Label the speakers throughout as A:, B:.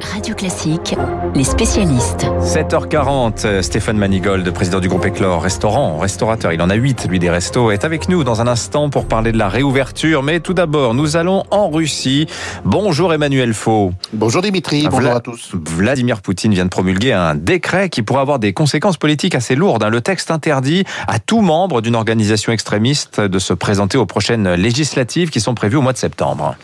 A: Radio Classique, les spécialistes.
B: 7h40, Stéphane Manigold, président du groupe Éclore, restaurant, restaurateur, il en a 8, lui des restos, est avec nous dans un instant pour parler de la réouverture. Mais tout d'abord, nous allons en Russie. Bonjour Emmanuel Faux.
C: Bonjour Dimitri, bonjour
B: Vla-
C: à tous.
B: Vladimir Poutine vient de promulguer un décret qui pourrait avoir des conséquences politiques assez lourdes. hein. Le texte interdit à tout membre d'une organisation extrémiste de se présenter aux prochaines législatives qui sont prévues au mois de septembre.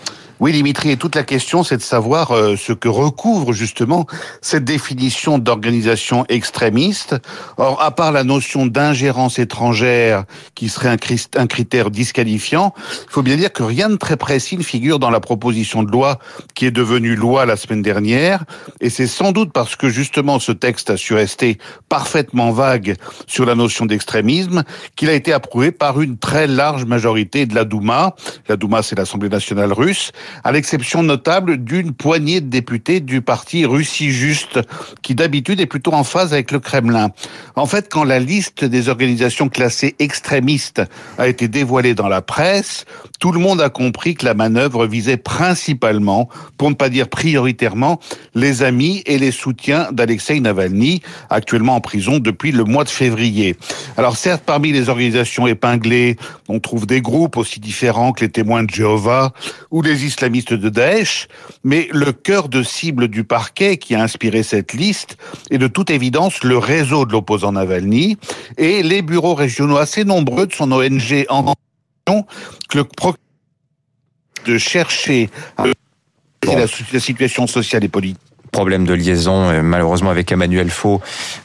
C: Oui Dimitri, et toute la question c'est de savoir euh, ce que recouvre justement cette définition d'organisation extrémiste. Or, à part la notion d'ingérence étrangère qui serait un, critère disqualifiant, il faut bien dire que rien de très précis ne figure dans la proposition de loi qui est devenue loi la semaine dernière. Et c'est sans doute parce que justement ce texte a su rester parfaitement vague sur la notion d'extrémisme qu'il a été approuvé par une très large majorité de la Douma. La Douma, c'est l'Assemblée nationale russe, à l'exception notable d'une poignée de députés du parti Russie Juste, qui d'habitude est plutôt en phase avec le Kremlin. En fait, quand la liste des organisations classées extrémistes a été dévoilée dans la presse, tout le monde a compris que la manœuvre visait principalement, pour ne pas dire prioritairement, les amis et les soutiens d'Alexei Navalny, actuellement en prison depuis le mois de février. Alors certes, parmi les organisations épinglées, on trouve des groupes aussi différents que les témoins de Jéhovah ou les islamistes de Daesh, mais le cœur de cible du parquet qui a inspiré cette liste est de toute évidence le réseau de l'opposant Navalny et les bureaux régionaux assez nombreux de son ONG en que le de chercher à la, la situation sociale et politique.
B: Problème de liaison, euh, malheureusement avec Emmanuel Faux,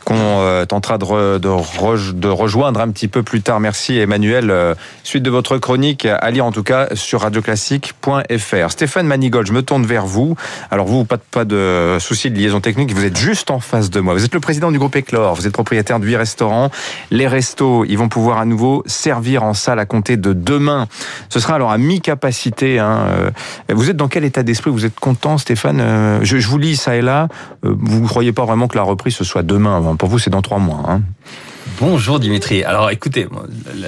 B: qu'on euh, tentera de, re- de, rej- de rejoindre un petit peu plus tard. Merci Emmanuel. Euh, Suite de votre chronique, à lire en tout cas sur radioclassique.fr. Stéphane Manigold, je me tourne vers vous. Alors vous, pas de, souci de liaison technique, vous êtes juste en face de moi. Vous êtes le président du groupe Éclore, vous êtes propriétaire de huit restaurants. Les restos, ils vont pouvoir à nouveau servir en salle à compter de demain. Ce sera alors à mi-capacité. Hein. Vous êtes dans quel état d'esprit? Vous êtes content, Stéphane? Je, je vous lis ça et là. Euh, Vous ne croyez pas vraiment que la reprise ce soit demain hein. Pour vous, c'est dans trois mois. Hein.
D: Bonjour Dimitri. Alors écoutez,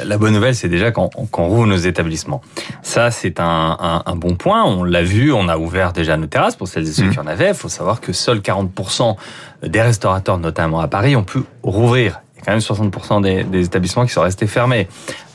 D: la- bonne nouvelle c'est déjà qu'on qu'on rouvre nos établissements. Ça c'est un, un- un bon point. On l'a vu, on a ouvert déjà nos terrasses pour celles et ceux
B: Mhm.
D: qui en avaient. Il faut savoir que seuls 40% des restaurateurs, notamment à Paris, ont pu rouvrir. Il y a quand même 60% des, des établissements qui sont restés fermés.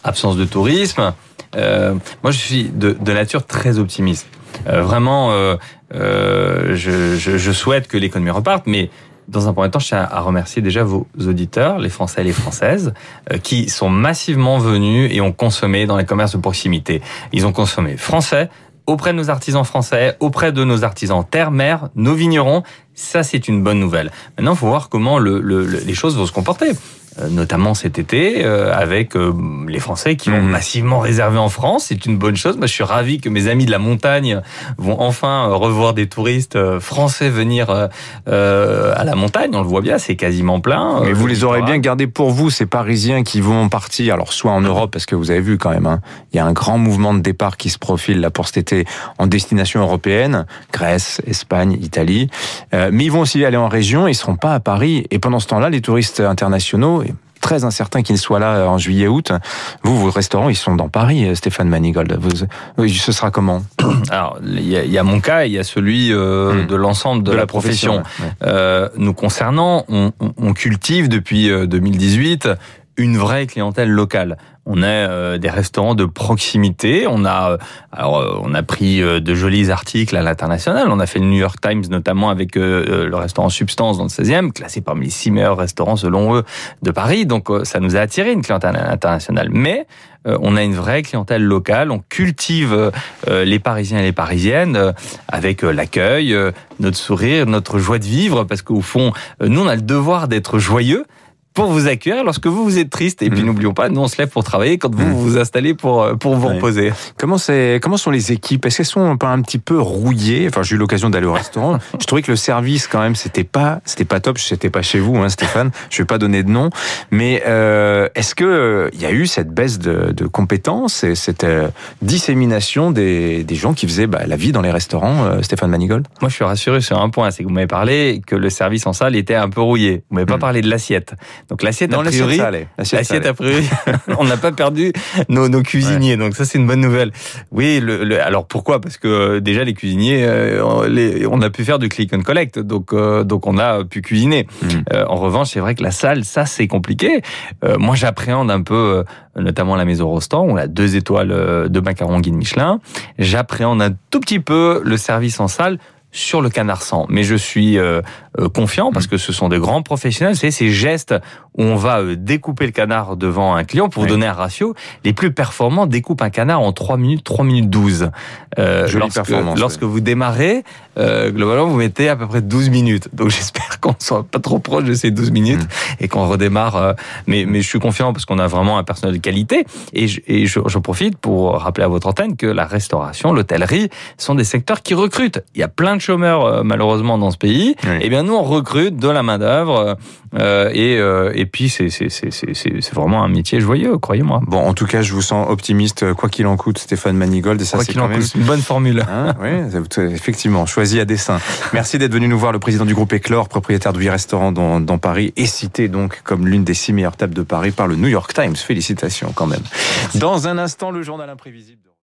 D: Absence de tourisme. Euh, moi je suis de, de nature très optimiste. Euh, vraiment, euh, euh, je, je, je souhaite que l'économie reparte, mais dans un premier temps, je tiens à remercier déjà vos auditeurs, les Français et les Françaises, qui sont massivement venus et ont consommé dans les commerces de proximité. Ils ont consommé français, auprès de nos artisans français, auprès de nos artisans terre-mer, nos vignerons. Ça, c'est une bonne nouvelle. Maintenant, il faut voir comment le, le- le- les choses vont se comporter. Euh, notamment cet été, euh, avec euh, les Français qui vont
B: Mhm.
D: massivement réserver en France. C'est une bonne chose. Moi, je suis ravi que mes amis de la montagne vont enfin euh, revoir des touristes euh, français venir à la montagne. On le voit bien, c'est quasiment plein.
B: Mais vous
D: le
B: les aurez bien gardés pour vous, ces Parisiens qui vont partir, alors soit en Europe, parce que vous avez vu quand même, hein, il y a un grand mouvement de départ qui se profile là pour cet été en destination européenne, Grèce, Espagne, Italie. Euh, mais ils vont aussi aller en région, ils seront pas à Paris. Et pendant ce temps-là, les touristes internationaux, très incertain qu'ils soient là euh, en juillet-août, vous, vos restaurants, ils sont dans Paris, euh, Stéphane Manigold. Vous, ce sera comment
D: Alors, il y, a- il y a mon cas il y a celui euh,
B: Hmm.
D: de l'ensemble de, la, profession.
B: ouais.
D: Euh, nous concernant, on, on- on cultive depuis euh, 2018 une vraie clientèle locale. On est euh, des restaurants de proximité. On a, euh, alors, euh, on a pris euh, de jolis articles à l'international. On a fait le New York Times notamment avec euh, euh, le restaurant Substance dans le 16e, classé parmi les six meilleurs restaurants selon eux de Paris. Donc, ça nous a attiré une clientèle internationale. Mais on a une vraie clientèle locale. On cultive les Parisiens et les Parisiennes avec l'accueil, notre sourire, notre joie de vivre, parce qu'au fond, nous, on a le devoir d'être joyeux pour vous accueillir lorsque vous vous êtes triste. Et puis
B: Mhm.
D: n'oublions pas, nous on se lève pour travailler quand vous
B: Mhm.
D: vous installez pour euh, pour vous
B: Ouais.
D: reposer.
B: Comment c'est comment sont les équipes? Est-ce qu'elles sont pas un petit peu rouillées? Enfin, j'ai eu l'occasion d'aller au restaurant. Je trouvais que le service quand même c'était pas c'était pas top. C'était pas chez vous, hein, Stéphane. Je vais pas donner de nom, mais euh, est-ce que euh, il y a eu cette baisse de, de compétences et cette euh, dissémination des, des gens qui faisaient bah, la vie dans les restaurants, euh, Stéphane Manigold?
D: Moi, je suis rassuré sur un point, c'est que vous m'avez parlé que le service en salle était un peu rouillé. Vous m'avez pas
B: Mhm.
D: parlé de l'assiette. Donc l'assiette a priori.
B: L'assiette
D: a priori, on n'a pas perdu nos, nos cuisiniers. Donc ça c'est une bonne nouvelle. Oui, le, le- alors pourquoi? Parce que euh, déjà les cuisiniers, euh, on, les- on a pu faire du click and collect, donc euh, donc on a pu cuisiner.
B: Mhm.
D: Euh, en revanche, c'est vrai que la salle, ça c'est compliqué. Euh, moi j'appréhende un peu, euh, notamment la maison Rostand, on a deux étoiles de macarons guide Michelin. J'appréhende un tout petit peu le service en salle sur le canard sang. Mais je suis euh, euh, confiant parce que ce sont de grands professionnels. C'est ces gestes où on va euh, découper le canard devant un client pour vous
B: Oui.
D: donner un ratio. Les plus performants découpent un canard en 3 minutes, 3 minutes 12. Euh, lorsque,
B: performance,
D: Lorsque vous démarrez, euh, globalement, vous mettez à peu près 12 minutes. Donc j'espère qu'on ne soit pas trop proche de ces 12 minutes
B: Mm.
D: et qu'on redémarre. euh, mais, mais je suis confiant parce qu'on a vraiment un personnel de qualité. Et je, et je, je profite pour rappeler à votre antenne que la restauration, l'hôtellerie sont des secteurs qui recrutent. Il y a plein de chômeurs euh, malheureusement dans ce pays.
B: Oui.
D: Eh bien nous on recrute de la main d'œuvre euh, et, euh, et puis c'est c'est c'est c'est c'est c'est vraiment un métier joyeux, croyez-moi.
B: Bon, en tout cas, je vous sens optimiste, quoi qu'il en coûte, Stéphane Manigold, et ça,
D: Quoi
B: c'est
D: qu'il
B: quand
D: en
B: même...
D: coûte, une bonne formule.
B: Hein, oui, effectivement, choisi à dessein. Merci d'être venu nous voir, le président du groupe Éclore, propriétaire de huit restaurants dans, dans Paris, et cité donc comme l'une des six meilleures tables de Paris par le New York Times. Félicitations quand même. Dans un instant, le journal imprévisible.